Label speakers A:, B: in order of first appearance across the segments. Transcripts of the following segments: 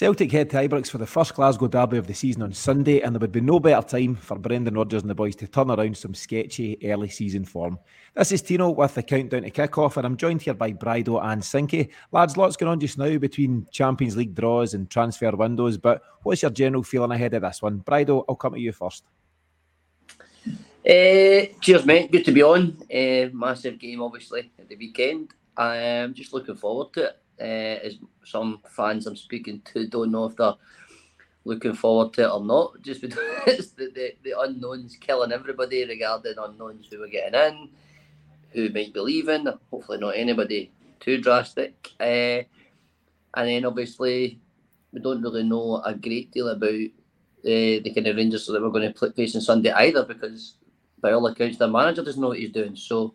A: Celtic head to Ibrox for the first Glasgow derby of the season on Sunday, and there would be no better time for Brendan Rodgers and the boys to turn around some sketchy early season form. This is Tino with the countdown to kick-off, and I'm joined here by Brydo and Sinky. Lads, lots going on just now between Champions League draws and transfer windows, but what's your general feeling ahead of this one? Brydo, I'll come to you first.
B: Uh, cheers, mate. Good to be on. Uh, massive game, obviously, at the weekend. I'm just looking forward to it uh, as some fans I'm speaking to don't know if they're looking forward to it or not. Just because the, the, the unknowns killing everybody regarding unknowns who are getting in, who might be leaving. Hopefully, not anybody too drastic. Uh, and then obviously, we don't really know a great deal about uh, the kind of Rangers that we're going to play face on Sunday either because by all accounts, the manager doesn't know what he's doing. So,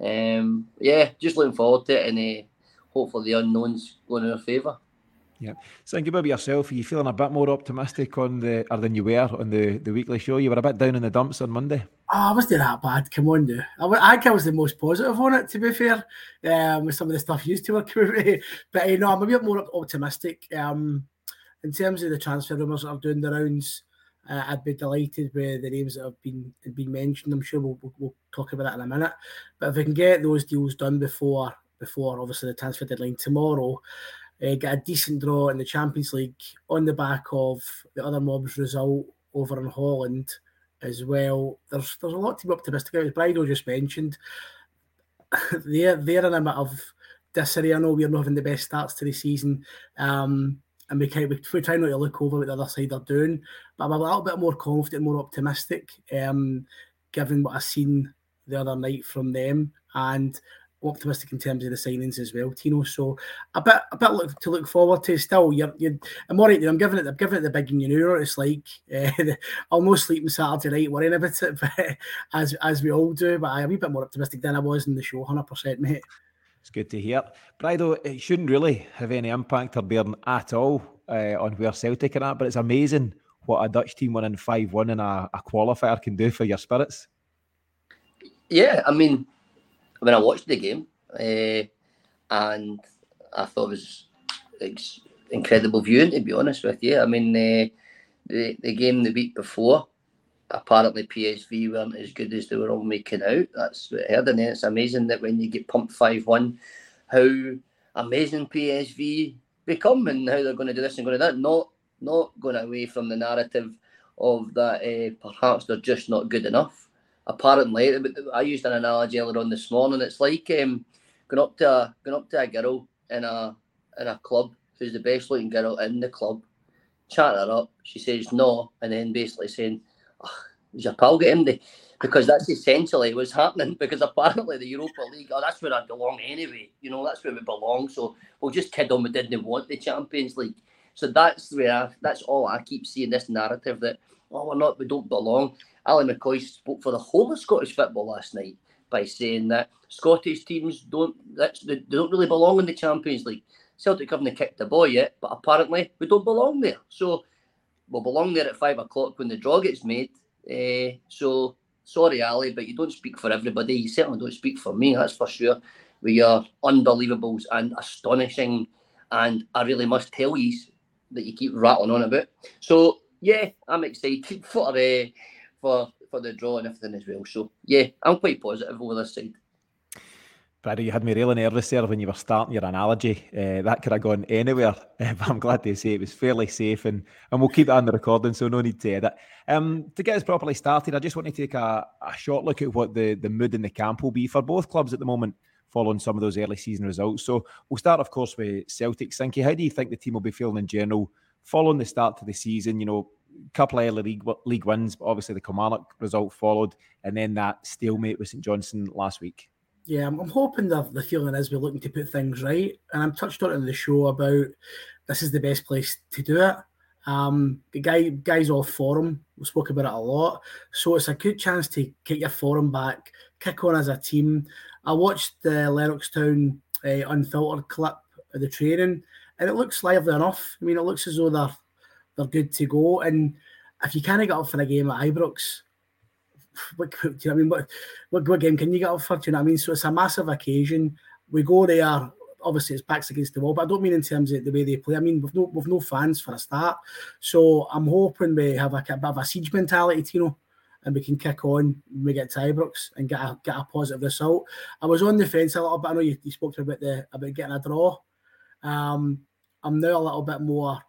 B: um, yeah, just looking forward to it. And uh, hopefully the unknowns go in our favour.
A: Yeah. So think about yourself. Are you feeling a bit more optimistic on the or than you were on the, the weekly show? You were a bit down in the dumps on Monday.
C: Oh, I wasn't that bad. Come on, dude. I, I think I was the most positive on it, to be fair, um, with some of the stuff used to work with. But you know, I'm a bit more optimistic. Um, in terms of the transfer rumours that are doing the rounds, uh, I'd be delighted with the names that have been been mentioned. I'm sure we'll, we'll, we'll talk about that in a minute. But if we can get those deals done before before obviously the transfer deadline tomorrow. Uh, get a decent draw in the Champions League on the back of the other mob's result over in Holland as well. There's there's a lot to be optimistic about. As Brydo just mentioned, they're they're in a bit of disarray. I know we're not having the best starts to the season. Um, and we, of, we try not to look over what the other side are doing, but I'm a little bit more confident, more optimistic, um, given what I've seen the other night from them. And optimistic in terms of the signings as well, Tino. So a bit a bit look, to look forward to. Still, you're, you're I'm all right. I'm giving it. I'm giving it the big you know. It's like uh, I'll no sleep on Saturday night worrying about it, but, as as we all do. But I'm a wee bit more optimistic than I was in the show. Hundred percent, mate.
A: It's good to hear. Brydo, it shouldn't really have any impact or bearing at all uh, on where Celtic are at, but it's amazing what a Dutch team winning 5 1 in a, a qualifier can do for your spirits.
B: Yeah, I mean, when I watched the game, uh, and I thought it was it's incredible viewing. To be honest with you, I mean uh, the the game the week before, apparently PSV weren't as good as they were all making out. That's what I heard, and it's amazing that when you get pumped five one, how amazing PSV become and how they're going to do this and going to that. Not not going away from the narrative of that uh, perhaps they're just not good enough apparently, I used an analogy earlier on this morning. It's like um, going up to a, going up to a girl in a in a club who's the best looking girl in the club, chatting her up. She says no, and then basically saying, oh, "Is your pal getting the?" Because that's essentially what's happening. Because apparently the Europa League, oh, that's where I belong anyway. You know, that's where we belong. So we'll just kid on. We didn't want the Champions League. So that's where I, that's all I keep seeing this narrative that oh we're not we don't belong. Ally McCoist spoke for the whole of Scottish football last night by saying that Scottish teams don't they don't really belong in the Champions League. Celtic haven't kicked the ball yet, but apparently we don't belong there. So we'll belong there at five o'clock when the draw gets made. Uh, so sorry, Ali, but you don't speak for everybody. You certainly don't speak for me, that's for sure. We are unbelievables and astonishing, and I really must tell you that you keep rattling on about. So yeah, I'm excited for uh, for for the draw and everything as well. So yeah, I'm quite positive over this side.
A: Barry, you had me really nervous there when you were starting your analogy. Uh, that could have gone anywhere, but I'm glad to say it was fairly safe, and, and we'll keep that on the recording, so no need to edit. Um, to get us properly started, I just want to take a, a short look at what the, the mood in the camp will be for both clubs at the moment, following some of those early season results. So we'll start, of course, with Celtic. Sinky, how do you think the team will be feeling in general following the start to the season? You know, couple of early league, league wins, but obviously the Kilmarnock result followed, and then that stalemate with St Johnstone last week.
C: Yeah, I'm, I'm hoping that the feeling is we're looking to put things right, and I'm touched on in the show about this is the best place to do it. Um, the guy guys off forum, we spoke about it a lot, so it's a good chance to get your forum back, kick on as a team. I watched the Lennoxtown uh, unfiltered clip of the training, and it looks lively enough. I mean, it looks as though they're they're good to go. And if you can't get up for a game at Ibrox, what, do you know I mean? What, what, what game can you get up for? Do you know what I mean? So it's a massive occasion. We go there obviously it's backs against the wall, but I don't mean in terms of the way they play. I mean we've no we've no fans for a start, so I'm hoping we have a, a bit of a siege mentality, you know, and we can kick on when we get to Ibrox and get a get a positive result. I was on the fence a little bit. I know you, you spoke about the about getting a draw. Um, I'm now a little bit more.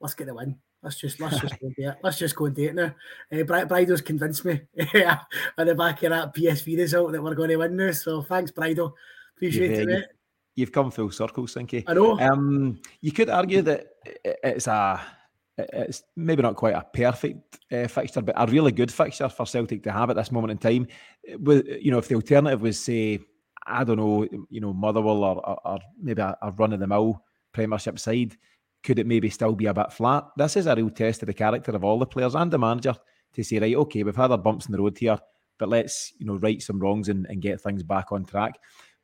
C: Let's get the win. Let's just let's just go and do it. Let's just go and do it now. Uh, Brydo's convinced me on the back of that PSV result that we're going to win now. So thanks, Brydo. Appreciate
A: you've,
C: it.
A: You've come full circle, Sinky.
C: I know.
A: Um, you could argue that it's a it's maybe not quite a perfect uh, fixture, but a really good fixture for Celtic to have at this moment in time. With you know, if the alternative was say, I don't know, you know, Motherwell or, or, or maybe a, a run of the mill Premiership side, could it maybe still be a bit flat? This is a real test of the character of all the players and the manager to say, right, okay, we've had our bumps in the road here, but let's you know right some wrongs and, and get things back on track.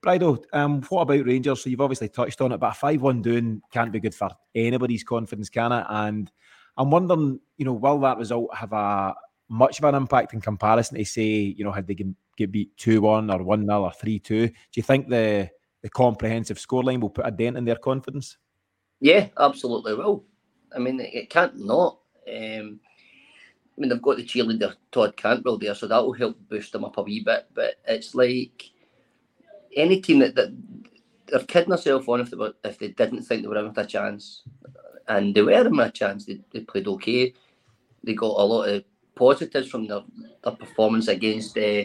A: Brydo, um, what about Rangers? So you've obviously touched on it, but a five-one doing can't be good for anybody's confidence, can it? And I'm wondering, you know, will that result have a much of an impact in comparison to say, you know, had they get beat two one or one 0 or three two? Do you think the the comprehensive scoreline will put a dent in their confidence?
B: Yeah, absolutely will. I mean, it can't not. Um, I mean, they've got the cheerleader Todd Cantwell there, so that will help boost them up a wee bit. But it's like any team that, that they're kidding themselves on if they were, if they didn't think they were with a chance, and they were in a chance. They, they played okay. They got a lot of positives from their, their performance against uh,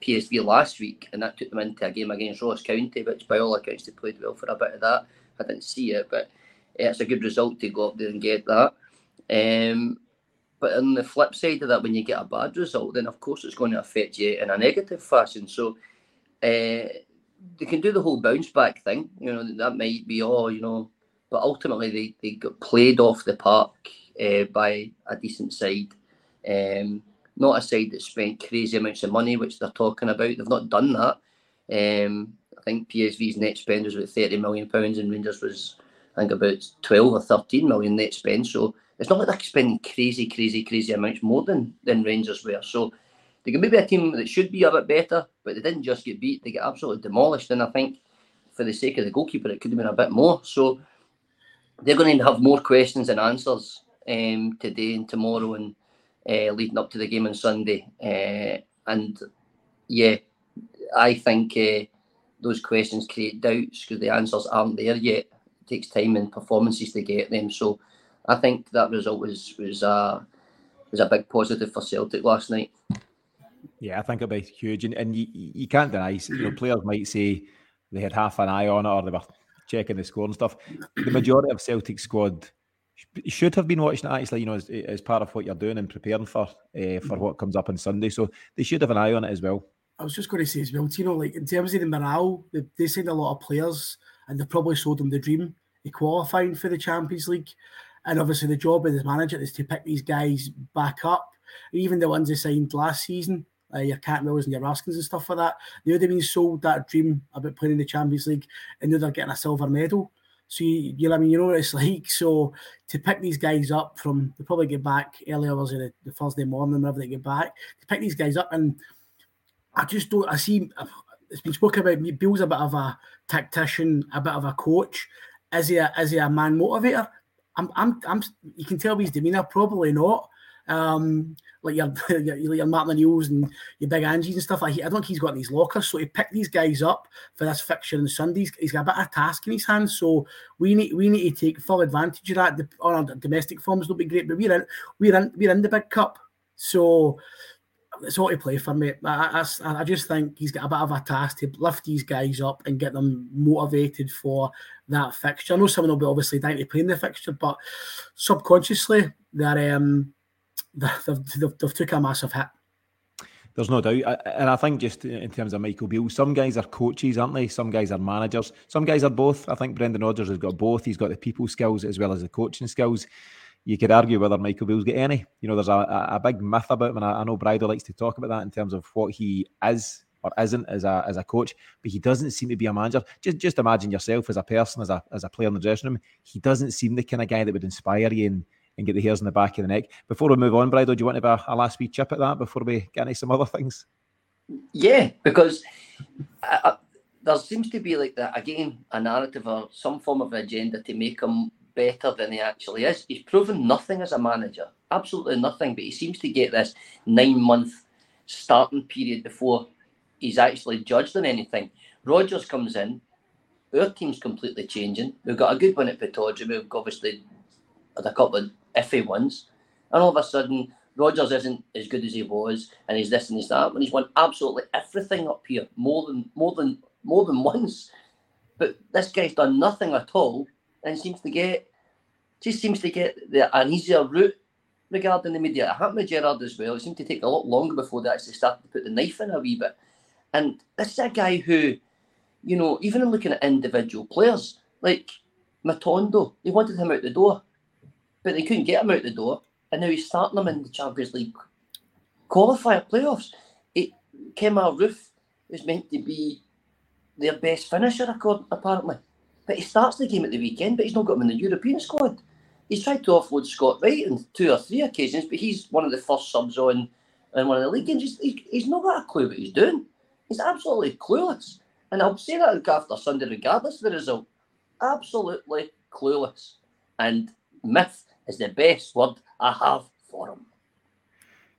B: PSV last week, and that took them into a game against Ross County, which by all accounts they played well for a bit of that. I didn't see it, but it's a good result to go up there and get that. Um, but on the flip side of that, when you get a bad result, then of course it's going to affect you in a negative fashion. So uh, they can do the whole bounce back thing. You know that might be oh, you know, but ultimately they, they got played off the park uh, by a decent side. Um, not a side that spent crazy amounts of money, which they're talking about. They've not done that. Um, I think PSV's net spend was about thirty million pounds, and Rangers was I think about twelve or thirteen million net spend. So it's not like they're spending crazy, crazy, crazy amounts more than than Rangers were. So they can maybe a team that should be a bit better, but they didn't just get beat; they get absolutely demolished. And I think for the sake of the goalkeeper, it could have been a bit more. So they're going to have more questions and answers um, today and tomorrow and uh, leading up to the game on Sunday. Uh, and yeah, I think uh, those questions create doubts because the answers aren't there yet. It takes time and performances to get them. So I think that result was was a was a big positive for Celtic last night.
A: Yeah, I think it'll be huge, and, and you, you can't deny. You know, players might say they had half an eye on it or they were checking the score and stuff. The majority of Celtic squad should have been watching it actually, you know, as, as part of what you're doing and preparing for uh, for what comes up on Sunday. So they should have an eye on it as well.
C: I was just going to say as well, you know, like in terms of the morale, they, they signed a lot of players and they probably sold them the dream of qualifying for the Champions League. And obviously, the job of the manager is to pick these guys back up. Even the ones they signed last season, uh, your Cantwells and your Raskins and stuff like that, they would have been sold that dream about playing in the Champions League and now they're getting a silver medal. So you, you know, I mean, you know what it's like. So to pick these guys up from, they probably get back early hours of the, the Thursday morning whenever they get back, to pick these guys up, and I just don't. I see it's been spoken about. Bill's a bit of a tactician, a bit of a coach. Is he a, is he a man motivator? I'm, I'm, I'm. You can tell by his demeanour. Probably not um, like your, your, your Martin O'Neill's and your Big Angies and stuff. Like I don't think he's got these lockers, so he picked these guys up for this fixture on Sundays. He's got a bit of a task in his hands, so we need we need to take full advantage of that. The, our domestic forms don't be great, but we're in we're in we're in the big cup, so it's all to play for me. I, I, I, just think he's got a bit of a task to lift these guys up and get them motivated for that fixture. I know someone will be obviously dying to play in the fixture, but subconsciously they're um, they've, they've, they've took a massive hit.
A: There's no doubt, and I think just in terms of Michael Beale, some guys are coaches, aren't they? Some guys are managers. Some guys are both. I think Brendan Rodgers has got both. He's got the people skills as well as the coaching skills. You could argue whether Michael Beale's got any. You know, there's a, a big myth about him, and I, I know Brydo likes to talk about that in terms of what he is or isn't as a as a coach, but he doesn't seem to be a manager. Just just imagine yourself as a person, as a as a player in the dressing room. He doesn't seem the kind of guy that would inspire you and and get the hairs on the back of the neck. Before we move on, Brydo, do you want to have a, a last wee chip at that before we get into some other things?
B: Yeah, because I, there seems to be like that again a narrative or some form of agenda to make him better than he actually is. He's proven nothing as a manager, absolutely nothing. But he seems to get this nine month starting period before he's actually judged on anything. Rodgers comes in, our team's completely changing. We've got a good one at Pittodrie. We've obviously had a couple of iffy ones, and all of a sudden Rodgers isn't as good as he was, and he's this and he's that, and he's won absolutely everything up here, more than more than more than once. But this guy's done nothing at all, and seems to get just seems to get the, an easier route regarding the media. It happened with Gerrard as well. It seemed to take a lot longer before they actually started to put the knife in a wee bit. And this is a guy who, you know, even in looking at individual players, like Matondo, they wanted him out the door, but they couldn't get him out the door and now he's starting them in the Champions League qualifier playoffs. It Kemar Roofe is meant to be their best finisher, according apparently. But he starts the game at the weekend, but he's not got him in the European squad. He's tried to offload Scott Wright on two or three occasions, but he's one of the first subs on in one of the league games. He's, he's not got a clue what he's doing. He's absolutely clueless. And I'll say that after Sunday, regardless of the result. Absolutely clueless. And myth is the best word I have for him.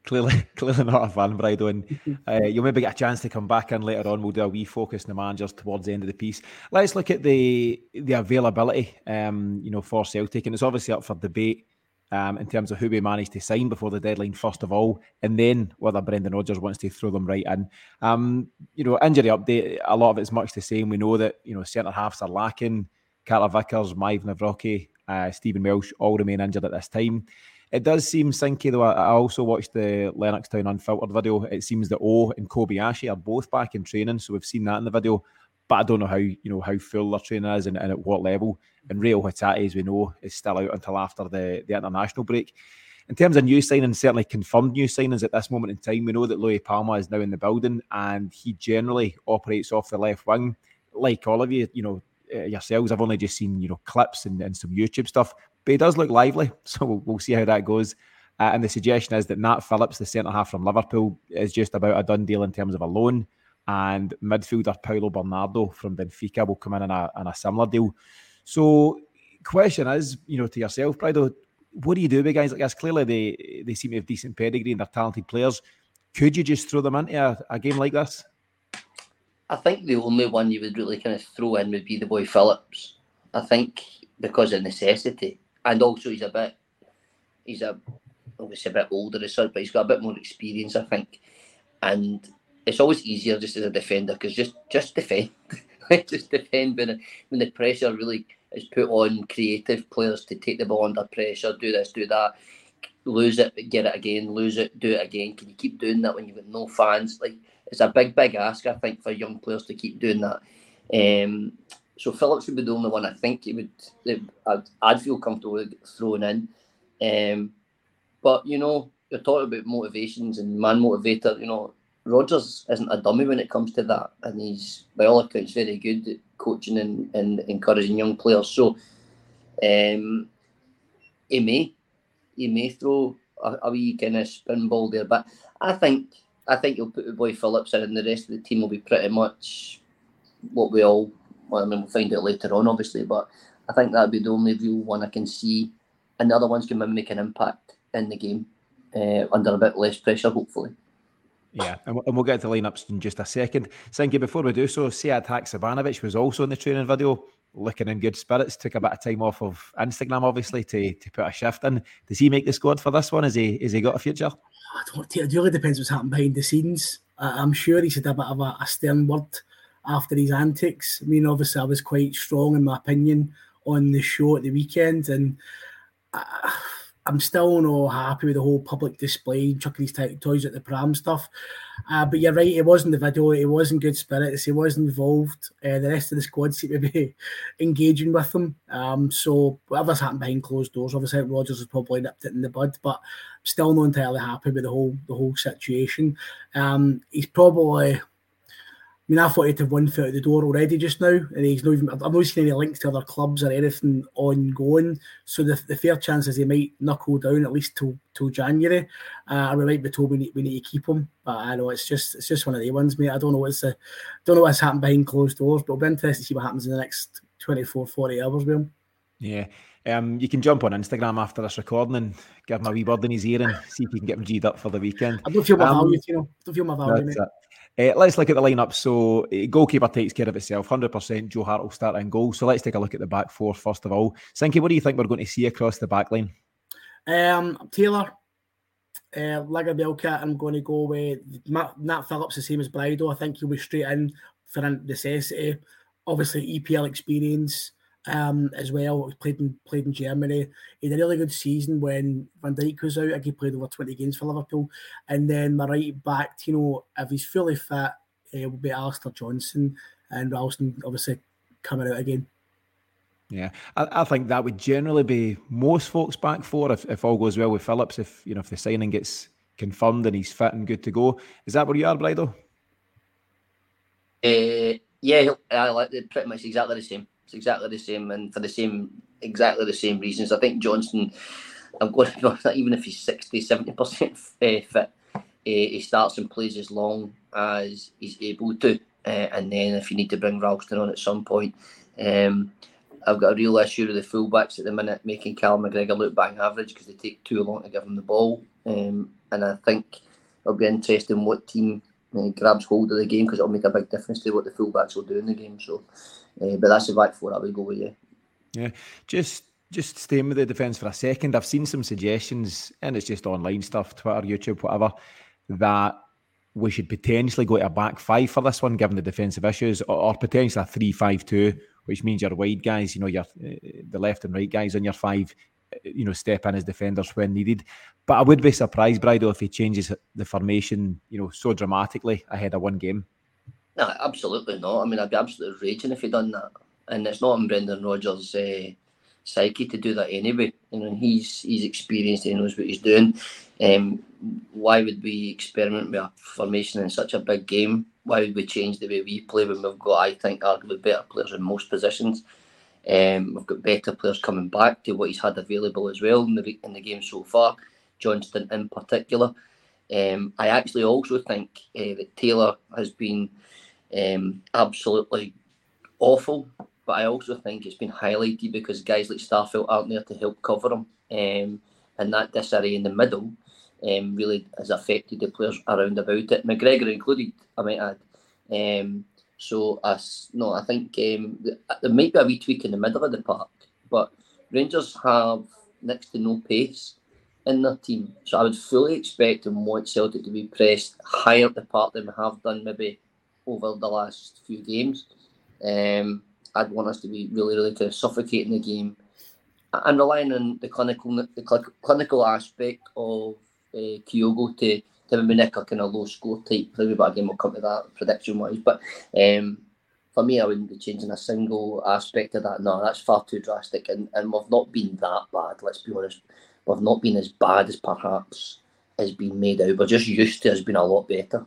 A: Clearly, clearly not a fan, Brydo. And uh, you'll maybe get a chance to come back in later on. We'll do a wee focus on the managers towards the end of the piece. Let's look at the the availability, um, you know, for Celtic, and it's obviously up for debate um, in terms of who we managed to sign before the deadline, first of all, and then whether Brendan Rodgers wants to throw them right in. Um, you know, injury update. A lot of it's much the same. We know that you know centre halves are lacking. Carter Vickers, Maik Nawrocki, uh, Stephen Welsh all remain injured at this time. It does seem Sinky though. I also watched the Lennoxtown Unfiltered video. It seems that O and Kobe Kobayashi are both back in training, so we've seen that in the video. But I don't know how you know how full their training is and, and at what level. And Reo Hatate, as we know, is still out until after the, the international break. In terms of new signings, certainly confirmed new signings at this moment in time, we know that Luis Palma is now in the building and he generally operates off the left wing. Like all of you, you know, uh, yourselves, I've only just seen, you know, clips and, and some YouTube stuff but he does look lively. So we'll, we'll see how that goes. Uh, and the suggestion is that Nat Phillips, the centre half from Liverpool, is just about a done deal in terms of a loan. And midfielder Paulo Bernardo from Benfica will come in on a, on a similar deal. So, question is, you know, to yourself, Brydo, what do you do with guys like this? Clearly, they they seem to have decent pedigree and they're talented players. Could you just throw them into a, a game like this?
B: I think the only one you would really kind of throw in would be the boy Phillips. I think because of necessity and also he's a bit, he's a obviously a bit older as such, but he's got a bit more experience, I think. And it's always easier just as a defender because just just defend, just defend when when the pressure really is put on creative players to take the ball under pressure, do this, do that, lose it, get it again, lose it, do it again. Can you keep doing that when you've got no fans? Like it's a big, big ask, I think, for young players to keep doing that. Um, so Phillips would be the only one I think he would I'd, I'd feel comfortable throwing in. Um, but you know, you're talking about motivations and man motivator. You know, Rodgers isn't a dummy when it comes to that, and he's by all accounts very good at coaching and, and encouraging young players. So, um, he may he may throw a, a wee kind of spin ball there, but I think I think you'll put the boy Phillips in, and the rest of the team will be pretty much what we all well, I mean, we'll find out later on, obviously, but I think that'd be the only real one I can see. And the other ones can make an impact in the game uh, under a bit less pressure, hopefully.
A: Yeah, and we'll get to lineups in just a second. Sinky, before we do so, Sead Haksabanovic was also in the training video, looking in good spirits. Took a bit of time off of Instagram, obviously, to, to put a shift in. Does he make the squad for this one? Is he is he got a future?
C: I don't, it really depends what's happened behind the scenes. I'm sure he's had a bit of a, a stern word after his antics. I mean, obviously, I was quite strong in my opinion on the show at the weekend, and I, am still not happy with the whole public display, chucking his toys at the pram stuff. Uh, but you're right, it was in the video, it was in good spirits, he was involved. Uh, the rest of the squad seemed to be engaging with him. Um, so whatever's happened behind closed doors, obviously Rodgers has probably nipped it in the bud, but still not entirely happy with the whole the whole situation. Um, he's probably mean, I thought he'd have one foot out the door already just now, and he's not even. I've not seen any links to other clubs or anything ongoing. So the, the fair chances he might knuckle down at least till till January, uh, and we might be told we need, we need to keep him. But I know it's just it's just one of the ones, mate. I don't know what's the, don't know what's happened behind closed doors, but it'll be interesting to see what happens in the next 24, 40 hours with him.
A: Yeah. Um, you can jump on Instagram after this recording and give him a wee word in his ear and see if you can get him G'd up for the weekend.
C: I don't feel my um, value, you know. I don't feel my value, mate.
A: Uh, let's look at the lineup. So, uh, goalkeeper takes care of itself. 100% Joe Hart will start in goal. So, let's take a look at the back four first of all. Sinky, what do you think we're going to see across the back line?
C: Um, Taylor, uh, Lagerbielke, I'm going to go with Matt, Phillips, the same as Brydo. I think he'll be straight in for necessity. Obviously, EPL experience um, as well. He played in played in Germany. He had a really good season when Van Dijk was out. I think he played over 20 games for Liverpool. And then my right back, you know, if he's fully fit, it will be Alistair Johnston and Ralston obviously coming out again.
A: Yeah, I, I, think that would generally be most folks back for if, if all goes well with Phillips. If you know if the signing gets confirmed and he's fit and good to go, is that where you are, Brydo?
B: Uh, yeah, I like it pretty much exactly the same. It's exactly the same, and for the same exactly the same reasons. I think Johnston, I'm going to be honest, even if he's 60, 70 percent eh, fit, uh, he starts and plays as long as he's able to, uh, and then if you need to bring Ralston on at some point. Um, I've got a real issue with the fullbacks at the minute, making Cal McGregor look bang average because they take too long to give him the ball. Um, and I think it'll be interesting what team uh, grabs hold of the game because it'll make a big difference to what the fullbacks will do in the game. So, uh, but that's the back four I would go with. Yeah.
A: Yeah, just just staying with the defence for a second. I've seen some suggestions, and it's just online stuff, Twitter, YouTube, whatever, that we should potentially go to a back five for this one, given the defensive issues, or, or potentially a three-five-two which means your wide guys, you know, your uh, the left and right guys on your five, you know, step in as defenders when needed. But I would be surprised, Brydo, if he changes the formation, you know, so dramatically ahead of one game.
B: No, absolutely not. I mean, I'd be absolutely raging if he'd done that. And it's not in Brendan Rodgers' uh, psyche to do that anyway. You know, he's he's experienced. He knows what he's doing. Um, why would we experiment with a formation in such a big game? Why would we change the way we play when we've got, I think, arguably better players in most positions? Um, we've got better players coming back to what he's had available as well in the in the game so far. Johnston in particular. Um, I actually also think uh, that Taylor has been um, absolutely awful, but I also think it's been highlighted because guys like Starfelt aren't there to help cover them, um, and that disarray in the middle um, really has affected the players around about it, McGregor included, I might add. Um, so, as no, I think um, there might be a wee tweak in the middle of the park, but Rangers have next to no pace in their team. So I would fully expect and want Celtic to be pressed higher up the park than we have done maybe over the last few games. Um, I'd want us to be really, really kind of suffocating the game and relying on the clinical the clinical aspect of uh, Kyogo to to maybe nick a kind of low score type maybe, but again we'll come to that prediction wise. But um, for me, I wouldn't be changing a single aspect of that. No, that's far too drastic, and, and we've not been that bad. Let's be honest, we've not been as bad as perhaps has been made out. We're just used to has been a lot better.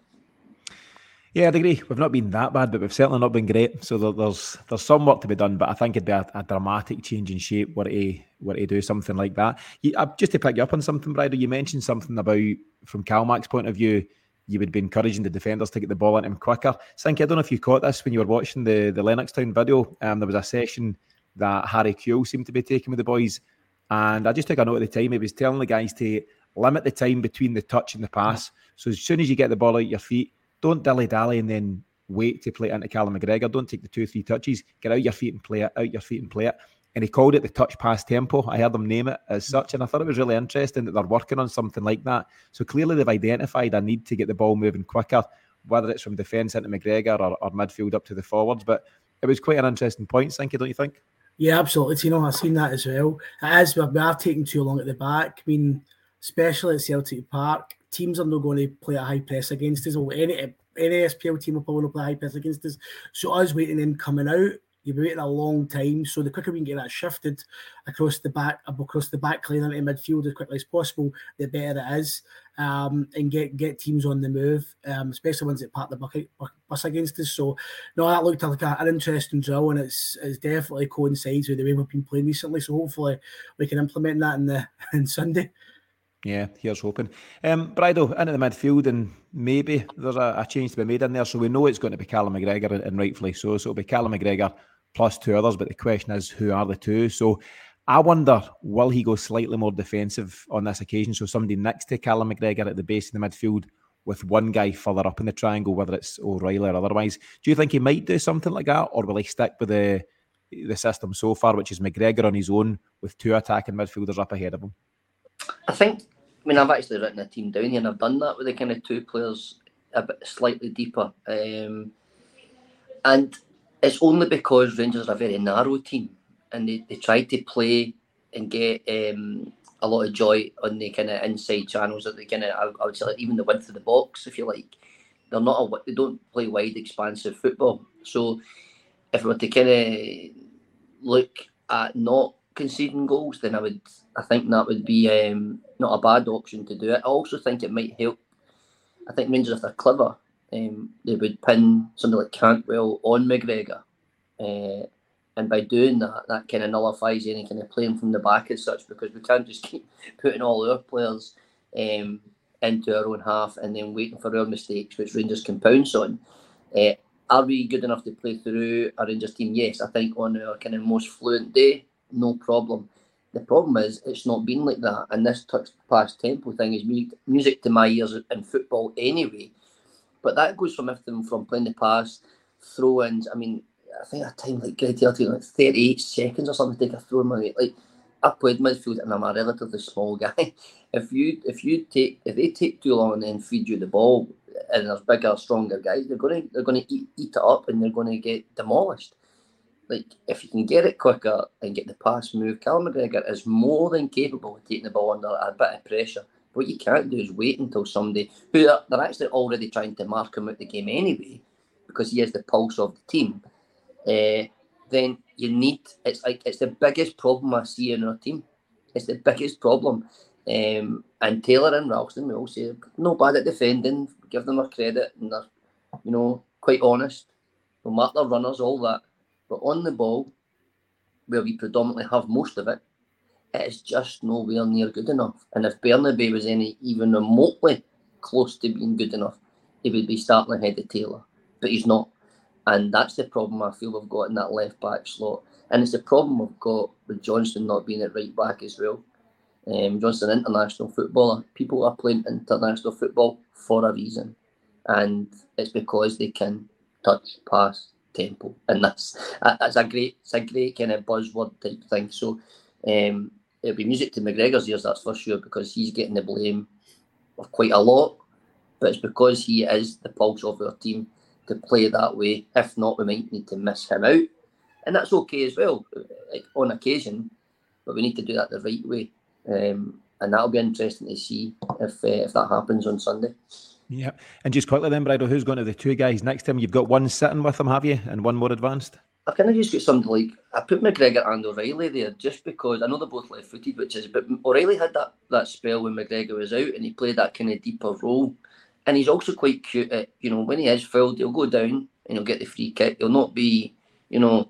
A: Yeah, I'd agree. We've not been that bad, but we've certainly not been great. So there's there's some work to be done, but I think it'd be a, a dramatic change in shape were to were to do something like that. You, uh, just to pick you up on something, Brydo, you mentioned something about from CalMac's point of view, you would be encouraging the defenders to get the ball into him quicker. Sinky, I don't know if you caught this when you were watching the the Lennoxtown video. Um, there was a session that Harry Kewell seemed to be taking with the boys, and I just took a note at the time. He was telling the guys to limit the time between the touch and the pass. So as soon as you get the ball out your feet don't dilly dally and then wait to play it into Callum McGregor. Don't take the two, three touches. Get out your feet and play it, out your feet and play it. And he called it the touch pass tempo. I heard them name it as such. And I thought it was really interesting that they're working on something like that. So clearly they've identified a need to get the ball moving quicker, whether it's from defence into McGregor or, or midfield up to the forwards. But it was quite an interesting point, Sinky, don't you think?
C: Yeah, absolutely. You know, I've seen that as well. It is, we are taking too long at the back. I mean, especially at Celtic Park, teams are not going to play a high press against us. Or any any SPL team will probably play a high press against us. So us waiting them coming out, you'll be waiting a long time. So the quicker we can get that shifted across the back across the back line into midfield as quickly as possible, the better it is. Um, and get get teams on the move, um, especially ones that park the bucket bus against us. So no, that looked like an interesting drill, and it's it's definitely coincides with the way we've been playing recently. So hopefully we can implement that in the in Sunday.
A: Yeah, here's hoping. Um, Brydo into the midfield, and maybe there's a, a, change to be made in there. So we know it's going to be Callum McGregor, and rightfully so. So it'll be Callum McGregor plus two others. But the question is, who are the two? So I wonder, will he go slightly more defensive on this occasion? So somebody next to Callum McGregor at the base of the midfield with one guy further up in the triangle, whether it's O'Riley or otherwise. Do you think he might do something like that, or will he stick with the the system so far, which is McGregor on his own with two attacking midfielders up ahead of him?
B: I think mean, I've actually written a team down here, and I've done that with the kind of two players a bit slightly deeper. Um, and it's only because Rangers are a very narrow team, and they, they try to play and get um, a lot of joy on the kind of inside channels that they kind of, I, I, would say, like even the width of the box, if you like. They're not a, they don't play wide, expansive football. So if we were to kind of look at not conceding goals, then I would I think that would be um, not a bad option to do it. I also think it might help. I think Rangers, if they're clever, um, they would pin somebody like Cantwell on McGregor. Uh, and by doing that, that kind of nullifies any kind of playing from the back as such because we can't just keep putting all our players um, into our own half and then waiting for our mistakes, which Rangers can pounce on. Uh, are we good enough to play through a Rangers team? Yes, I think on our kind of most fluent day, no problem. The problem is it's not been like that, and this touch past tempo thing is music, music to my ears in football anyway. But that goes from everything from playing the pass, throw-ins. I mean, I think a time like Greg like 38 seconds or something to take a throw in my like I played midfield and I'm a relatively small guy. If you if you take if they take too long and then feed you the ball and there's bigger, stronger guys, they're gonna they're gonna eat, eat it up and they're gonna get demolished like if you can get it quicker and get the pass move, Callum McGregor is more than capable of taking the ball under a bit of pressure. What you can't do is wait until somebody who are, they're actually already trying to mark him out the game anyway, because he has the pulse of the team. Uh, then you need it's like it's the biggest problem I see in our team. It's the biggest problem. Um, and Taylor and Ralston, we all say no bad at defending, give them a credit, and they're you know quite honest. No matter their runners, all that. But on the ball, where we predominantly have most of it, it is just nowhere near good enough. And if Bernabei was any even remotely close to being good enough, he would be starting ahead of Taylor. But he's not. And that's the problem I feel we've got in that left back slot. And it's the problem we've got with Johnston not being at right back as well. Um, Johnston, international footballer. People are playing international football for a reason. And it's because they can touch, pass, tempo, and that's that's a great it's a great kind of buzzword type thing. So um, it'll be music to McGregor's ears, that's for sure, because he's getting the blame of quite a lot. But it's because he is the pulse of our team to play that way. If not, we might need to miss him out, and that's okay as well, like on occasion. But we need to do that the right way, um, and that'll be interesting to see if uh, if that happens on Sunday.
A: Yeah. And just quickly then, Brydo, who's going to the two guys next to him? You've got one sitting with him, have you? And one more advanced?
B: I kind of just got something like I put McGregor and O'Riley there just because I know they're both left footed, which is but O'Riley had that, that spell when McGregor was out and he played that kind of deeper role. And he's also quite cute at, you know, when he is fouled, he'll go down and he'll get the free kick. He'll not be, you know,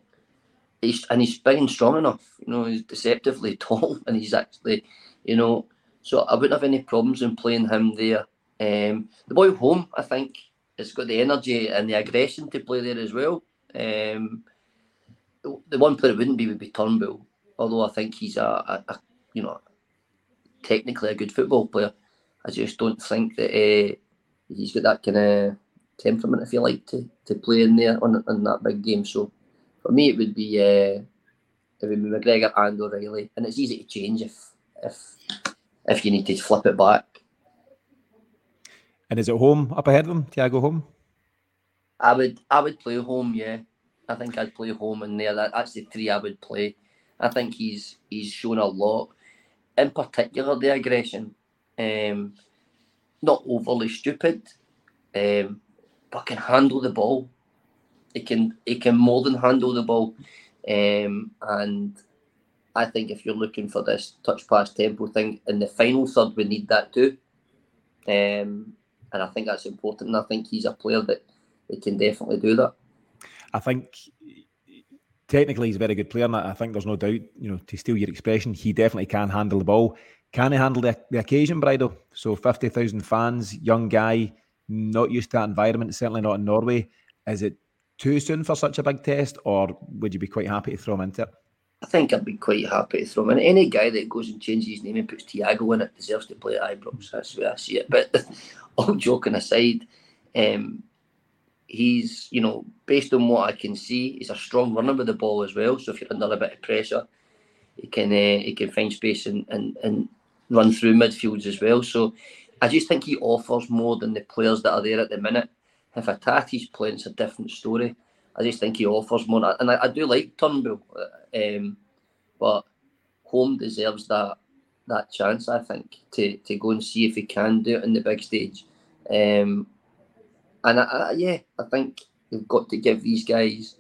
B: he's and he's big and strong enough, you know, he's deceptively tall and he's actually, you know, so I wouldn't have any problems in playing him there um, the boy Holm, I think, has got the energy and the aggression to play there as well. Um, the one player it wouldn't be would be Turnbull, although I think he's a, a, a, you know technically a good football player. I just don't think that uh, he's got that kind of temperament, if you like, to, to play in there on, on that big game. So for me, it would be uh, it would be McGregor and O'Riley, and it's easy to change if if if you need to flip it back.
A: And is it Holm up ahead of them? Thiago Holm?
B: I would I would play Holm, yeah. I think I'd play Holm in there. That, that's the three I would play. I think he's he's shown a lot. In particular the aggression. Um, not overly stupid, um, but can handle the ball. he can he can more than handle the ball, um, and I think if you're looking for this touch pass tempo thing in the final third, we need that too. Um, and I think that's important. And I think he's a player that, that can definitely do that.
A: I think technically he's a very good player, and I think there's no doubt, you know, to steal your expression, he definitely can handle the ball. Can he handle the, the occasion, Bridle? So 50,000 fans, young guy, not used to that environment, certainly not in Norway. Is it too soon for such a big test, or would you be quite happy to throw him into it?
B: I think I'd be quite happy to throw him in. Any guy that goes and changes his name and puts Thiago in it deserves to play at Ibrox. That's the way I see it. But all joking aside, um, he's, you know, based on what I can see, he's a strong runner with the ball as well. So if you're under a bit of pressure, he can uh, he can find space and, and, and run through midfields as well. So I just think he offers more than the players that are there at the minute. If Hatate's playing, it's a different story. I just think he offers more, and I, I do like Turnbull, um, but Holm deserves that that chance. I think to to go and see if he can do it in the big stage, um, and I, I, yeah, I think they've got to give these guys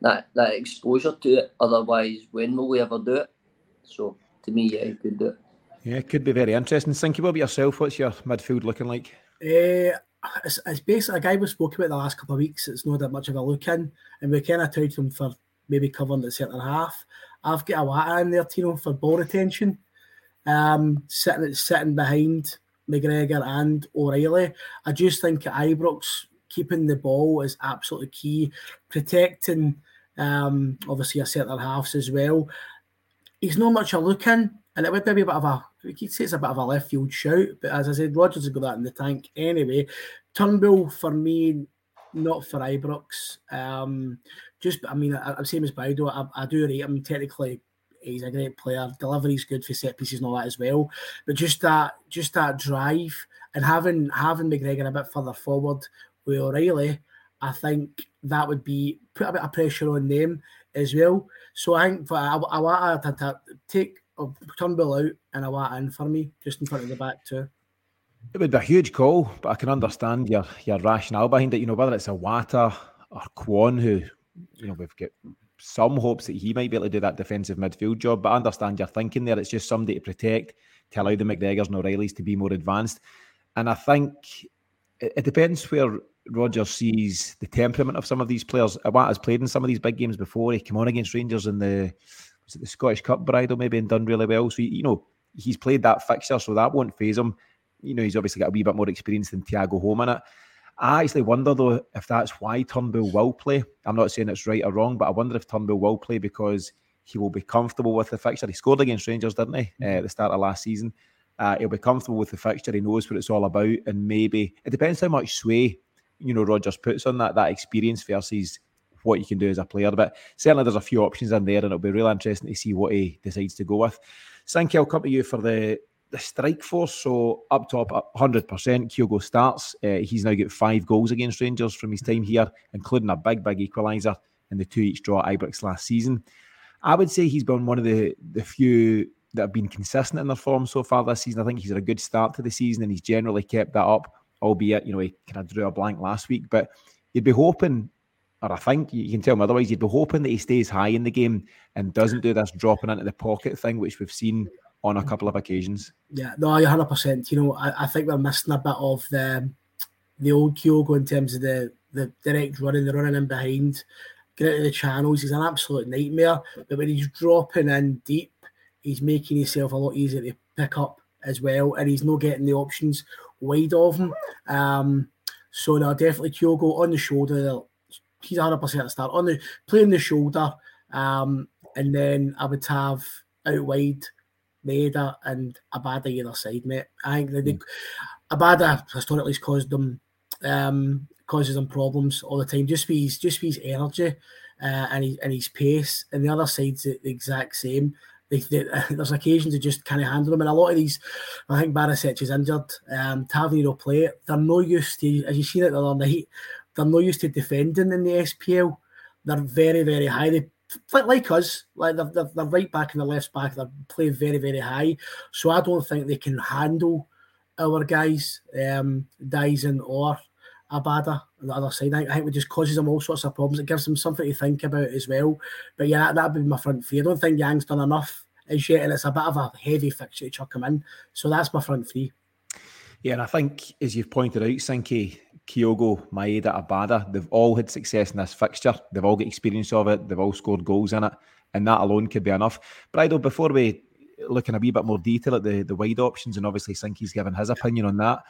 B: that that exposure to it. Otherwise, when will we ever do it? So to me, yeah, he could do it.
A: Yeah, it could be very interesting. Sinky, what about yourself? What's your midfield looking like?
C: Uh, it's, it's basically a guy we spoke about the last couple of weeks. It's not that much of a look in, and we kind of touted him for maybe covering the centre half. I've got Iwata in there, Tino, for ball retention, um, sitting sitting behind McGregor and O'Riley. I just think at Ibrox keeping the ball is absolutely key, protecting um, obviously a centre halves as well. He's not much of a look in, and it would be a bit of a we could say it's a bit of a left field shout, but as I said, Rodgers has got that in the tank anyway. Turnbull for me, not for Ibrox. Um, just, I mean, I, am same as Brydo. I, I do rate him technically. He's a great player. Delivery's good for set pieces and all that as well. But just that, just that drive and having having McGregor a bit further forward with O'Riley, I think that would be put a bit of pressure on them as well. So I think for I, I want to take Turnbull out and a Iwata in for me, just in front of the back too.
A: It would be a huge call, but I can understand your your rationale behind it. You know, whether it's Iwata or Kwon, who you know we've got some hopes that he might be able to do that defensive midfield job. But I understand your thinking there. It's just somebody to protect, to allow the McGregors and O'Rileys to be more advanced. And I think it, it depends where Rodgers sees the temperament of some of these players. Iwata's played in some of these big games before. He came on against Rangers in the was it the Scottish Cup Brydo maybe and done really well. So you know he's played that fixture, so that won't phase him. You know he's obviously got a wee bit more experience than Thiago Holm in it. I actually wonder though if that's why Turnbull will play. I'm not saying it's right or wrong, but I wonder if Turnbull will play because he will be comfortable with the fixture. He scored against Rangers, didn't he, uh, at the start of last season? Uh, he'll be comfortable with the fixture. He knows what it's all about, and maybe it depends how much sway you know Rodgers puts on that that experience versus what you can do as a player. But certainly there's a few options in there, and it'll be really interesting to see what he decides to go with. Sinky, I'll come to you for the the strike force. So up top, 100%. Kyogo starts. Uh, he's now got five goals against Rangers from his time here, including a big, big equaliser in the two each draw at Ibrox last season. I would say he's been one of the the few that have been consistent in their form so far this season. I think he's had a good start to the season and he's generally kept that up, albeit, you know, he kind of drew a blank last week. But you'd be hoping or I think you can tell me otherwise, you'd be hoping that he stays high in the game and doesn't do this dropping into the pocket thing, which we've seen on a couple of occasions.
C: Yeah, no, you're hundred percent. You know, I, I, think we're missing a bit of the the old Kyogo in terms of the the direct running, the running in behind, getting into the channels. He's an absolute nightmare. But when he's dropping in deep, he's making himself a lot easier to pick up as well, and he's not getting the options wide of him. Um, so no, definitely Kyogo on the shoulder he's 100% a start on the playing the shoulder. Um, and then I would have out wide Maeda and Abada either side, mate. I think that mm. Abada historically has caused them um, causes them problems all the time. Just with his just with his energy uh, and his and his pace, and the other side's the, the exact same. They, they, there's occasions they just can't handle them, and a lot of these, I think Barisic is injured. Um, Tavernier play, they're no use to, as you seen it the other night, they're not used to defending in the SPL. They're very, very high. They like us, like they're, they're, they're right back in the left back. They play very, very high. So I don't think they can handle our guys, um, Dyson or Abada on the other side. I think, I think it just causes them all sorts of problems. It gives them something to think about as well. But yeah, that would be my front three. I don't think Yang's done enough as yet, and it's a bit of a heavy fixture to chuck him in. So that's my front three.
A: Yeah, and I think, as you've pointed out, Sinky, Kyogo, Maeda, Abada, they've all had success in this fixture. They've all got experience of it. They've all scored goals in it. And that alone could be enough. Brydo, before we look in a wee bit more detail at the, the wide options, and obviously Sinky's given his opinion on that,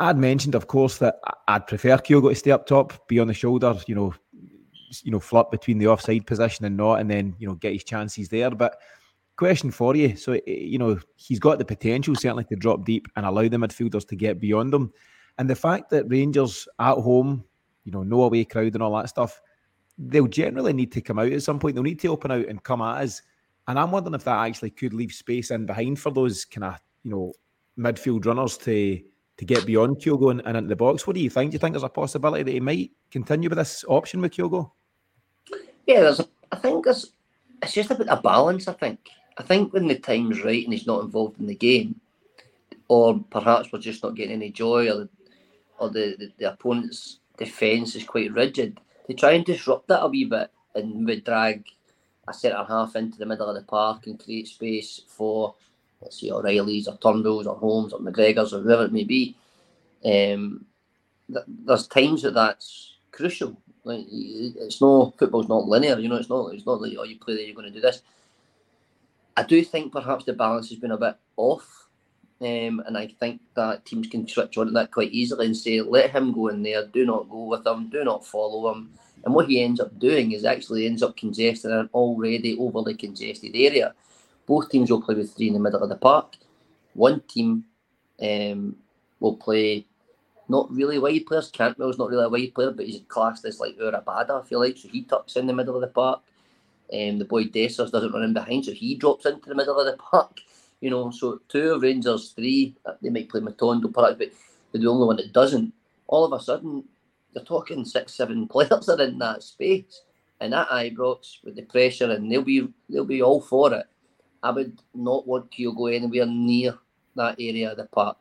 A: I'd mentioned, of course, that I'd prefer Kyogo to stay up top, be on the shoulder, you know, you know, flip between the offside position and not, and then you know get his chances there. But question for you: so eh, you know he's got the potential certainly to drop deep and allow the midfielders to get beyond him, and the fact that Rangers at home, you know, no away crowd and all that stuff, they'll generally need to come out at some point. They'll need to open out and come at us, and I'm wondering if that actually could leave space in behind for those kind of you know midfield runners to to get beyond Kyogo and, and into the box. What do you think? Do you think there's a possibility that he might continue with this option with Kyogo?
B: Yeah, there's. A, I think there's. It's just about a balance. I think. I think when the time's right and he's not involved in the game, or perhaps we're just not getting any joy, or or the, the, the opponent's defence is quite rigid. They try and disrupt that a wee bit and would drag a centre half into the middle of the park and create space for let's say O'Riley's or Turnbulls or Holms or McGregor's or whoever it may be. Um, th- there's times that that's crucial. Like it's no football's not linear. You know, it's not. It's not like oh, you play there, you're going to do this. I do think perhaps the balance has been a bit off, um, and I think that teams can switch on that quite easily and say, let him go in there. Do not go with him. Do not follow him. And what he ends up doing is actually ends up congesting an already overly congested area both teams will play with three in the middle of the park. One team um, will play not really wide players. Cantwell's not really a wide player, but he's classed as like Urabada, I feel like. So he tucks in the middle of the park. Um, the boy Dessers doesn't run in behind, so he drops into the middle of the park. You know, so two of Rangers, three, uh, they might play Matondo, perhaps, but they're the only one that doesn't. All of a sudden, you're talking six, seven players are in that space. And that Ibrox with the pressure, and they'll be they'll be all for it. I would not want Kyogo anywhere near that area of the park.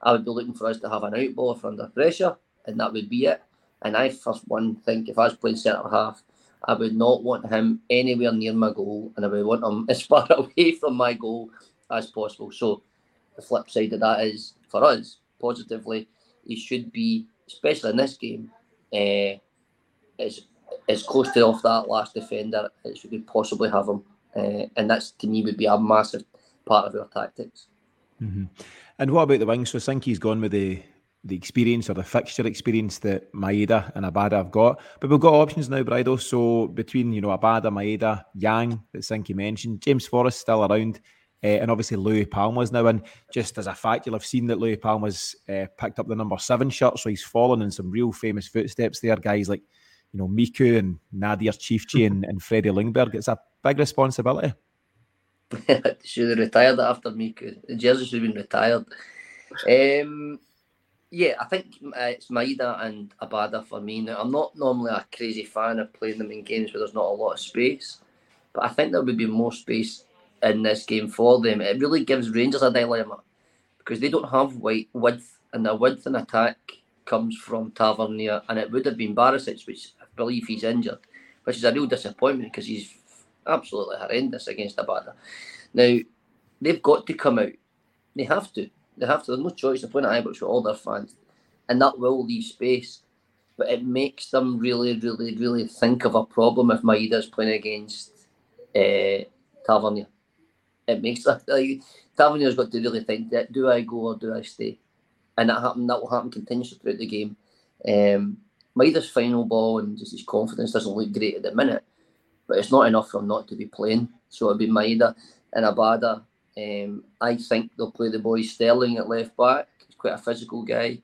B: I would be looking for us to have an outball if under pressure, and that would be it. And I, first one, think if I was playing centre half, I would not want him anywhere near my goal, and I would want him as far away from my goal as possible. So, the flip side of that is for us, positively, he should be, especially in this game, uh, as as close to off that last defender as we could possibly have him uh, and that's to me would be a massive part of our tactics.
A: Mm-hmm. And what about the wings? So Sinky's gone with the the experience or the fixture experience that Maeda and Abada have got. But we've got options now, Brydo. So between, you know, Abada, Maeda, Yang that Sinky mentioned, James Forrest still around, uh, and obviously Luis Palma's now in. Just as a fact, you'll have seen that Luis Palma's uh, picked up the number seven shirt, so he's fallen in some real famous footsteps there. Guys like, you know, Miku and Nadir Ciftci and, and Freddie Ljungberg. It's a big responsibility.
B: should have retired after Miku. The jersey should have been retired. Um, yeah, I think uh, it's Maeda and Abada for me. Now, I'm not normally a crazy fan of playing them in games where there's not a lot of space, but I think there would be more space in this game for them. It really gives Rangers a dilemma because they don't have weight, width, and their width in attack comes from Tavernier, and it would have been Barisic, which I believe he's injured, which is a real disappointment because he's absolutely horrendous against Abada. Now, they've got to come out. They have to. They have to. There's no choice. They're playing at Ibrox with all their fans. And that will leave space. But it makes them really, really, really think of a problem if Maeda's playing against uh, Tavernier. It makes like, Tavernier's got to really think that do I go or do I stay? And that happen that will happen continuously throughout the game. Um, Maeda's final ball and just his confidence doesn't look great at the minute but it's not enough for him not to be playing. So it'll be Maeda and Abada. Um, I think they'll play the boy Sterling at left back. He's quite a physical guy.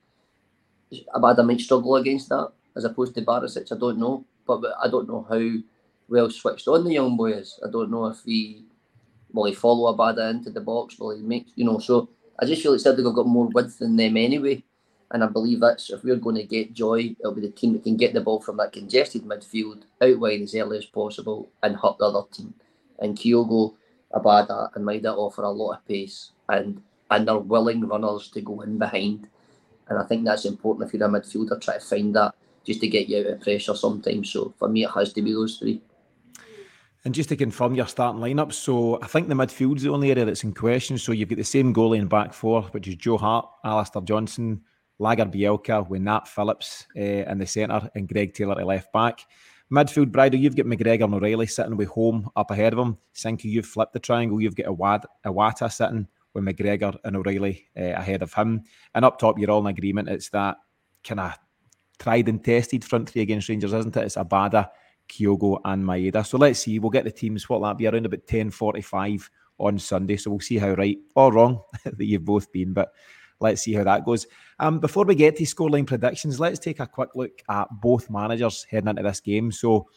B: Abada might struggle against that as opposed to Barisic. I don't know, but, but I don't know how well switched on the young boy is. I don't know if he will he follow Abada into the box. Will he make you know? So I just feel like Celtic have got more width than them anyway. And I believe that's if we're going to get joy, it'll be the team that can get the ball from that congested midfield out wide as early as possible and hurt the other team. And Kyogo, Abada, and Maeda offer a lot of pace and and they're willing runners to go in behind. And I think that's important if you're a midfielder, try to find that just to get you out of pressure sometimes. So for me, it has to be those three.
A: And just to confirm your starting lineup, so I think the midfield's the only area that's in question. So you've got the same goalie in back four, which is Joe Hart, Alistair Johnston, Lagerbielke with Nat Phillips uh, in the centre, and Greg Taylor at left back. Midfield, Brydo, you've got McGregor and O'Riley sitting with Holm up ahead of him. Sinky, you've flipped the triangle. You've got Awad, Iwata sitting with McGregor and O'Riley uh, ahead of him. And up top, you're all in agreement. It's that kind of tried and tested front three against Rangers, isn't it? It's Abada, Kyogo and Maeda. So let's see. We'll get the teams. What that be around about ten forty-five on Sunday. So we'll see how right or wrong that you've both been. But let's see how that goes. Um, before we get to scoreline predictions, let's take a quick look at both managers heading into this game. So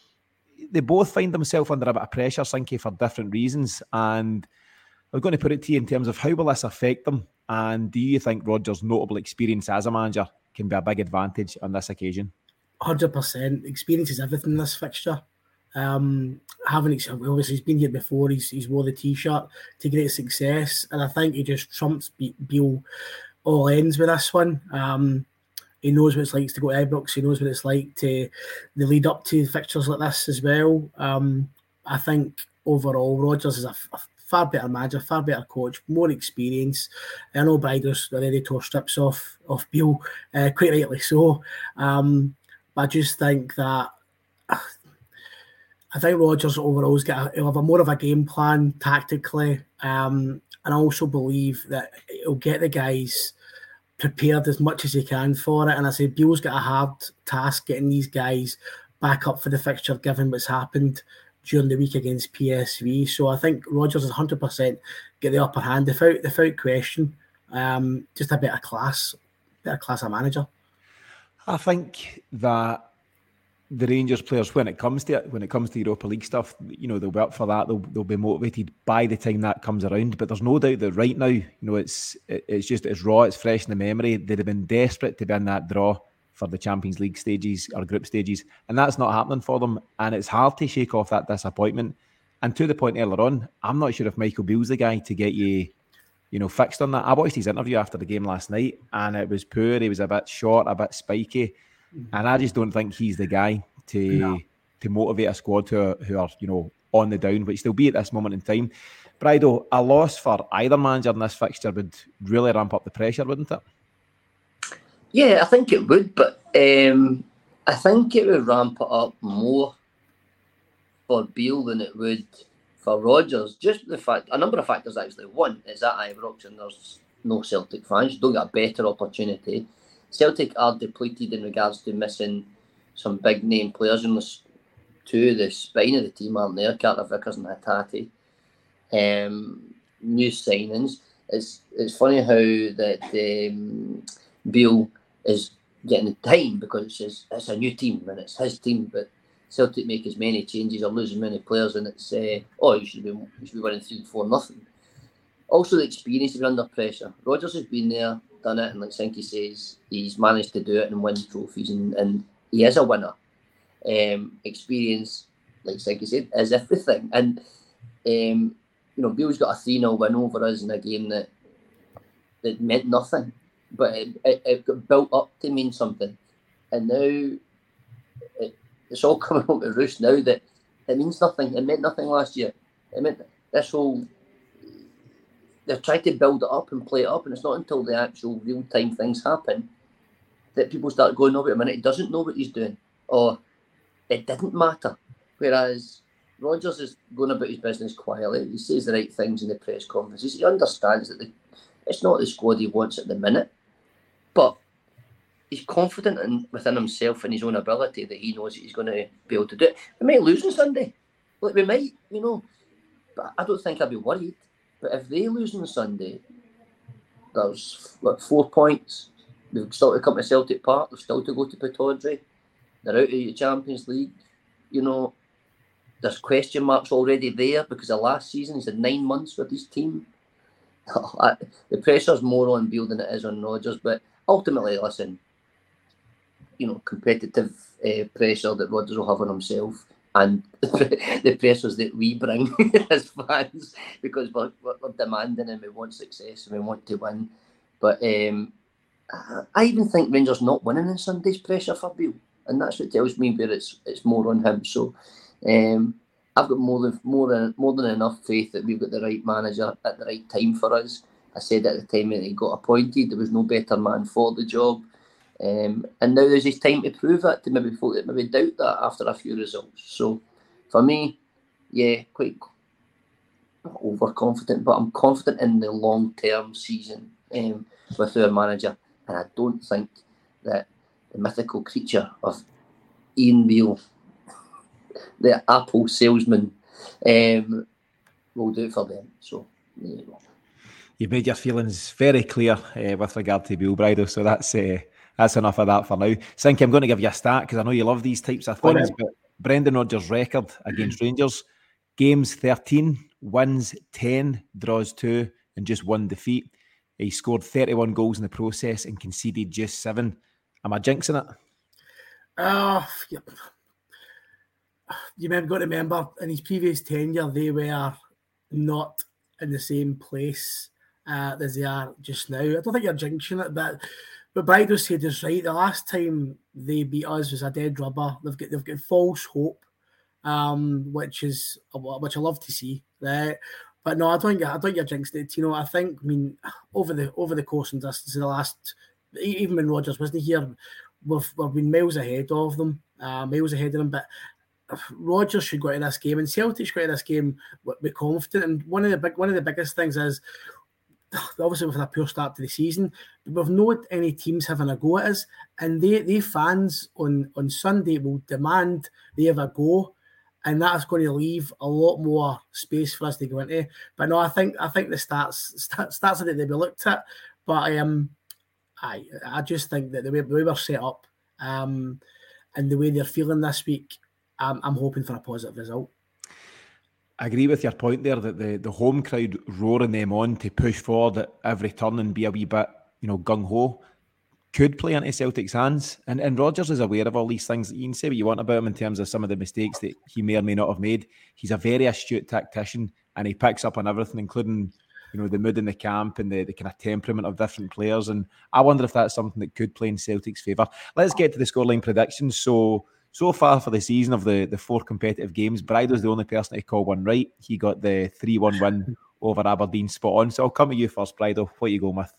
A: they both find themselves under a bit of pressure, Sinky, for different reasons. And I'm going to put it to you in terms of how will this affect them? And do you think Rodgers' notable experience as a manager can be a big advantage on this occasion?
C: Hundred percent. Experience is everything in this fixture. Um, having obviously he's been here before. He's he's wore the t-shirt to great success, and I think he just trumps Beale all ends with this one. Um, he knows what it's like to go to Ibrox. He knows what it's like to the lead up to fixtures like this as well. Um, I think overall Rodgers is a, a far better manager, far better coach, more experience. I know Briders already tore strips off off Beale, uh, quite rightly so. Um, but I just think that I think got a, he'll have a more of a game plan tactically, um, and I also believe that he'll get the guys prepared as much as he can for it. And I say Beale's got a hard task getting these guys back up for the fixture, given what's happened during the week against PSV. So I think Rodgers is 100% get the upper hand without, without question. Um, just a bit of class, bit of class, a manager.
A: I think that the Rangers players, when it comes to it, when it comes to Europa League stuff, you know, they'll be up for that. They'll, they'll be motivated by the time that comes around. But there's no doubt that right now, you know, it's it's just it's raw, it's fresh in the memory. They'd have been desperate to be in that draw for the Champions League stages or group stages, and that's not happening for them. And it's hard to shake off that disappointment. And to the point earlier on, I'm not sure if Michael Beale's the guy to get you, you know, fixed on that. I watched his interview after the game last night, and it was poor. He was a bit short, a bit spiky, mm-hmm. and I just don't think he's the guy to no. to motivate a squad who are, who are you know on the down, which they'll be at this moment in time. Brydo, a loss for either manager in this fixture would really ramp up the pressure, wouldn't it?
B: Yeah, I think it would, but um, I think it would ramp it up more for Beale than it would for Rodgers. Just the fact, a number of factors actually. One is that Ibrox and there's no Celtic fans. Don't get a better opportunity. Celtic are depleted in regards to missing some big name players in this two the spine of the team aren't there. Carter Vickers and Hatate. Um, new signings. It's it's funny how that um, Beale is getting the time because it's, it's a new team and it's his team, but Celtic make as many changes or lose as many players, and it's uh, oh you should be you should be winning three four nothing. Also, the experience be under pressure. Rodgers has been there, done it, and like Sinky says, he's managed to do it and win trophies, and, and he is a winner. Um, experience, like Sinky said, is everything, and um, you know Bill's got a three 0 win over us in a game that that meant nothing but it, it, it, got built up to mean something. And now it's all coming home to roost now that it means nothing. It meant nothing last year. It meant this whole. They're trying to build it up and play it up, and it's not until the actual real time things happen that people start going, "Oh, a minute, he doesn't know what he's doing," or "It didn't matter." Whereas Rodgers is going about his business quietly. He says the right things in the press conferences. He understands that the, it's not the squad he wants at the minute. But he's confident in, within himself and his own ability that he knows he's going to be able to do it. We might lose on Sunday. Like we might, you know, but I don't think I'd be worried. But if they lose on Sunday, there's what four points. They've still to come to Celtic Park. They've still to go to Pittodrie. They're out of the Champions League. You know, there's question marks already there because the last season he's had nine months with his team. the pressure's more on Beale than it is on Rodgers, but ultimately, listen, you know, competitive uh, pressure that Rodgers will have on himself and the pressures that we bring as fans because we're, we're, demanding and we want success and we want to win. But um, I even think Rangers not winning on Sunday's pressure for Bill, and that's what tells me where it's it's more on him. So, um, I've got more than more than more than enough faith that we've got the right manager at the right time for us. I said at the time when he got appointed, there was no better man for the job. Um, and now there's his time to prove that to maybe folk that maybe doubt that after a few results. So for me, yeah, quite overconfident, but I'm confident in the long term season um, with our manager. And I don't think that the mythical creature of Ian Beale, the Apple salesman, um, will do it for them. So there you go.
A: You've made your feelings very clear uh, with regard to Beale Brydo, so that's uh, that's enough of that for now. Sinky, I'm going to give you a stat because I know you love these types of things. But Brendan Rodgers' record against Rangers: games 13, wins 10, draws two, and just one defeat. He scored 31 goals in the process and conceded just seven. Am I jinxing it?
C: Uh, yeah. You have got to remember in his previous tenure, they were not in the same place uh, as they are just now. I don't think you're jinxing it, but but Brydo said is right. The last time they beat us was a dead rubber. They've got they've got false hope, um, which is which I love to see. Right, but no, I don't. get I don't. You're jinxed it. You know, I think. I mean, over the over the course and distance of the last, even when Rodgers wasn't here, we've, we've been miles ahead of them, uh, miles ahead of them. But Rodgers should go into this game, and Celtic should go into this game with, with confident. And one of the big, one of the biggest things is obviously we've had a poor start to the season, but we've not any teams having a go at us, and they, they fans on on Sunday will demand they have a go, and that's going to leave a lot more space for us to go into. But no, I think I think the stats stats, stats that they be looked at, but um, I I just think that the way, we're set up, um, and the way they're feeling this week, I'm, I'm hoping for a positive result.
A: I agree with your point there that the, the home crowd roaring them on to push forward at every turn and be a wee bit, you know, gung ho could play into Celtic's hands. And and Rodgers is aware of all these things. You can say what you want about him in terms of some of the mistakes that he may or may not have made. He's a very astute tactician and he picks up on everything, including you know the mood in the camp and the, the kind of temperament of different players. And I wonder if that's something that could play in Celtic's favour. Let's get to the scoreline predictions. So so far for the season of the, the four competitive games, Brydo's the only person to call one right. He got the 3 1 win over Aberdeen spot on. So I'll come to you first, Brydo. What are you going with?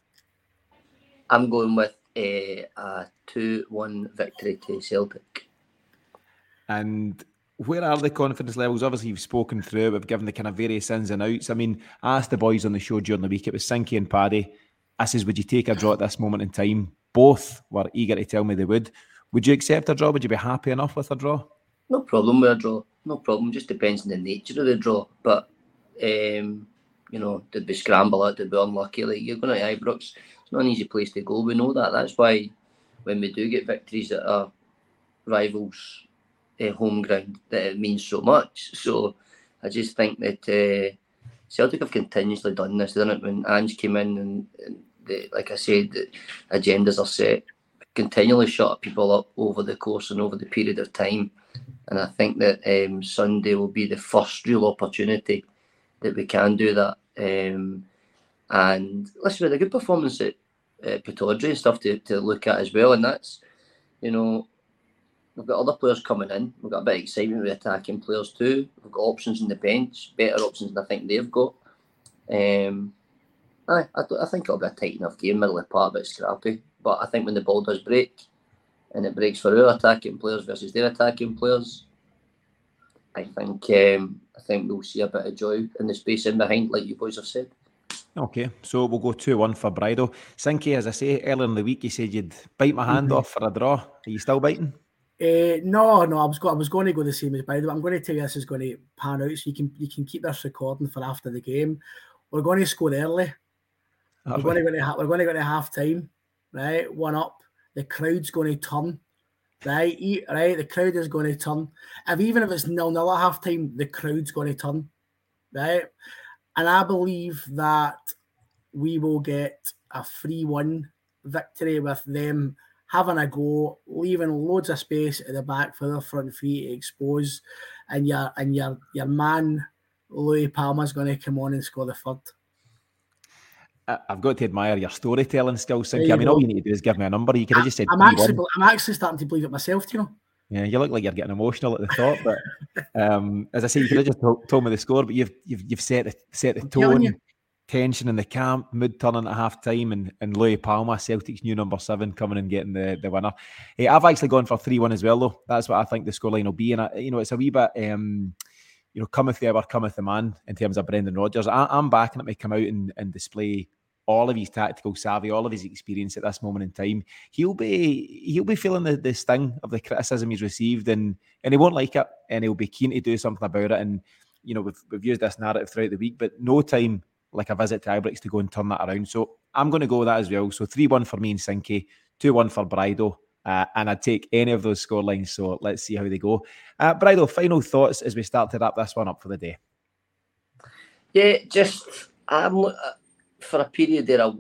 B: I'm going with a, a 2 1 victory to Celtic.
A: And where are the confidence levels? Obviously, you've spoken through it, we've given the kind of various ins and outs. I mean, I asked the boys on the show during the week, it was Sinky and Paddy. I says, Would you take a draw at this moment in time? Both were eager to tell me they would. Would you accept a draw? Would you be happy enough with a draw?
B: No problem with a draw. No problem. Just depends on the nature of the draw. But um, you know, did we scramble out? Did we unlucky? Like you're going to Ibrox. It's not an easy place to go. We know that. That's why when we do get victories that are rivals' uh, home ground, that it means so much. So I just think that uh, Celtic have continuously done this, didn't it? When Ange came in and, and the, like I said, the agendas are set continually shut people up over the course and over the period of time. And I think that um, Sunday will be the first real opportunity that we can do that. Um, and listen, we had a good performance at, at Pittodrie and stuff to, to look at as well. And that's, you know, we've got other players coming in. We've got a bit of excitement with attacking players too. We've got options in the bench, better options than I think they've got. Um, I, I, I think it'll be a tight enough game, middle of the park, but scrappy. But I think when the ball does break, and it breaks for our attacking players versus their attacking players, I think um, I think we'll see a bit of joy in the space in behind, like you boys have said.
A: Okay, so we'll go 2 1 for Brydo. Sinky, as I say, earlier in the week, you said you'd bite my hand mm-hmm. off for a draw. Are you still biting?
C: Uh, no, no, I was go- I was going to go the same as Brydo. I'm going to tell you this is going to pan out, so you can you can keep this recording for after the game. We're going to score early. We're going, to go to ha- we're going to go to half time right? One up. The crowd's going to turn, right? Right? The crowd is going to turn. If even if it's nil nil at half time, the crowd's going to turn, right? And I believe that we will get a 3 1 victory with them having a go, leaving loads of space at the back for the front three to expose, and your and your your man Luis Palma's going to come on and score the third.
A: I've got to admire your storytelling skills, Sinky. I mean, all you need to do is give me a number. You could have just said.
C: I'm actually, I'm actually starting to believe it myself. You know.
A: Yeah, you look like you're getting emotional at the thought, but um, as I say, you could have just told, me the score, but you've you've you've set the set the tone, tension in the camp, mood turning at half time, and and Luis Palma, Celtic's new number seven, coming and getting the, the winner. Hey, I've actually gone for three one as well, though. That's what I think the scoreline will be, and I, you know, it's a wee bit. Um, you know, cometh the hour, cometh the man in terms of Brendan Rodgers. I, am backing it may come out and, and display all of his tactical savvy, all of his experience at this moment in time, he'll be he'll be feeling the, the sting of the criticism he's received, and and he won't like it, and he'll be keen to do something about it. And you know, we've we've used this narrative throughout the week, but no time like a visit to Ibrox to go and turn that around. So I'm going to go with that as well. So three one for me and Sinky, two one for Brydo. Uh, and I'd take any of those score lines. So let's see how they go. Uh, Brydo, final thoughts as we start to wrap this one up for the day.
B: Yeah, just I'm for a period there, I,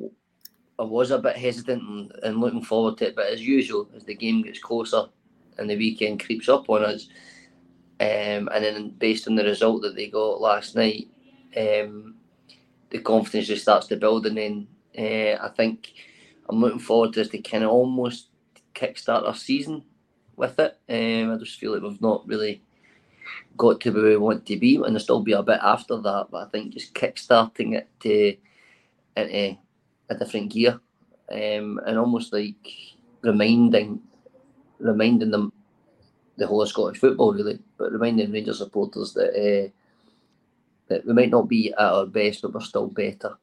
B: I was a bit hesitant and, and, looking forward to it. But as usual, as the game gets closer and the weekend creeps up on us, um, and then based on the result that they got last night, um, the confidence just starts to build. And then uh, I think I'm looking forward to this to kind of almost kickstart our season with it. Um, I just feel like we've not really got to where we want to be, and there'll still be a bit after that. But I think just kickstarting it to into a different gear, um, and almost like reminding reminding them the whole of Scottish football really, but reminding Rangers supporters that uh, that we might not be at our best, but we're still better.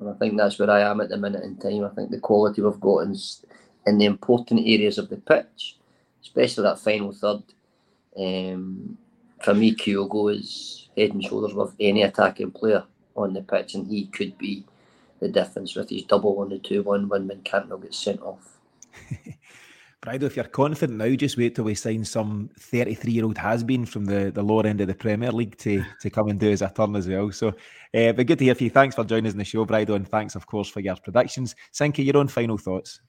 B: And I think that's where I am at the minute in time. I think the quality we've got in, in the important areas of the pitch, especially that final third, um, for me, Kyogo is head and shoulders above any attacking player on the pitch, and he could be the difference with his double on the 2 1 when, when Cantwell gets sent off.
A: Brydo, if you're confident now, just wait till we sign some 33 year old has been from the, the lower end of the Premier League to, to come and do as a turn as well. So, uh, but good to hear from you. Thanks for joining us in the show, Brydo, and thanks, of course, for your predictions. Sinky, your own final thoughts.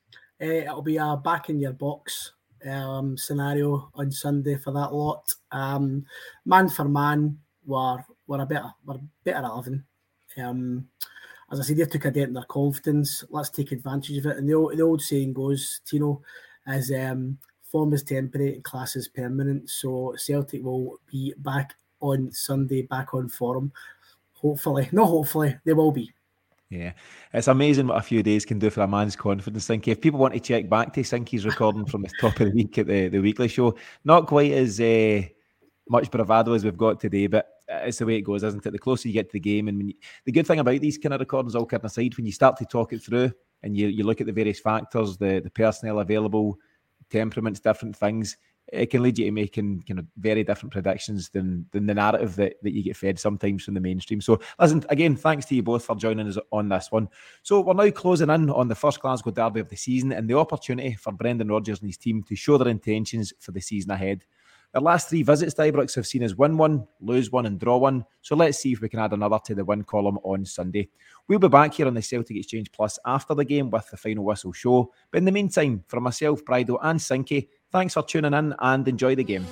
C: Uh, it'll be a back in your box um, scenario on Sunday for that lot. Um, man for man, we're, we're a better, we're better 11. Um, as I said, they took a dent in their confidence. Let's take advantage of it. And the old, the old saying goes, Tino, is um, form is temporary and class is permanent. So Celtic will be back on Sunday, back on form. Hopefully, not hopefully, they will be.
A: Yeah, it's amazing what a few days can do for a man's confidence. Think if people want to check back to Sinky's recording from the top of the week at the, the weekly show, not quite as uh, much bravado as we've got today, but it's the way it goes, isn't it? The closer you get to the game, and you, the good thing about these kind of recordings, all kidding aside, when you start to talk it through and you, you look at the various factors, the the personnel available, temperaments, different things, it can lead you to making kind of very different predictions than than the narrative that, that you get fed sometimes from the mainstream. So listen, again, thanks to you both for joining us on this one. So we're now closing in on the first Glasgow derby of the season and the opportunity for Brendan Rodgers and his team to show their intentions for the season ahead. Their last three visits to Ibrox have seen us win one, lose one, and draw one. So let's see if we can add another to the win column on Sunday. We'll be back here on the Celtic Exchange Plus after the game with the final whistle show. But in the meantime, for myself, Brydo, and Sinky, Thanks for tuning in and enjoy the game.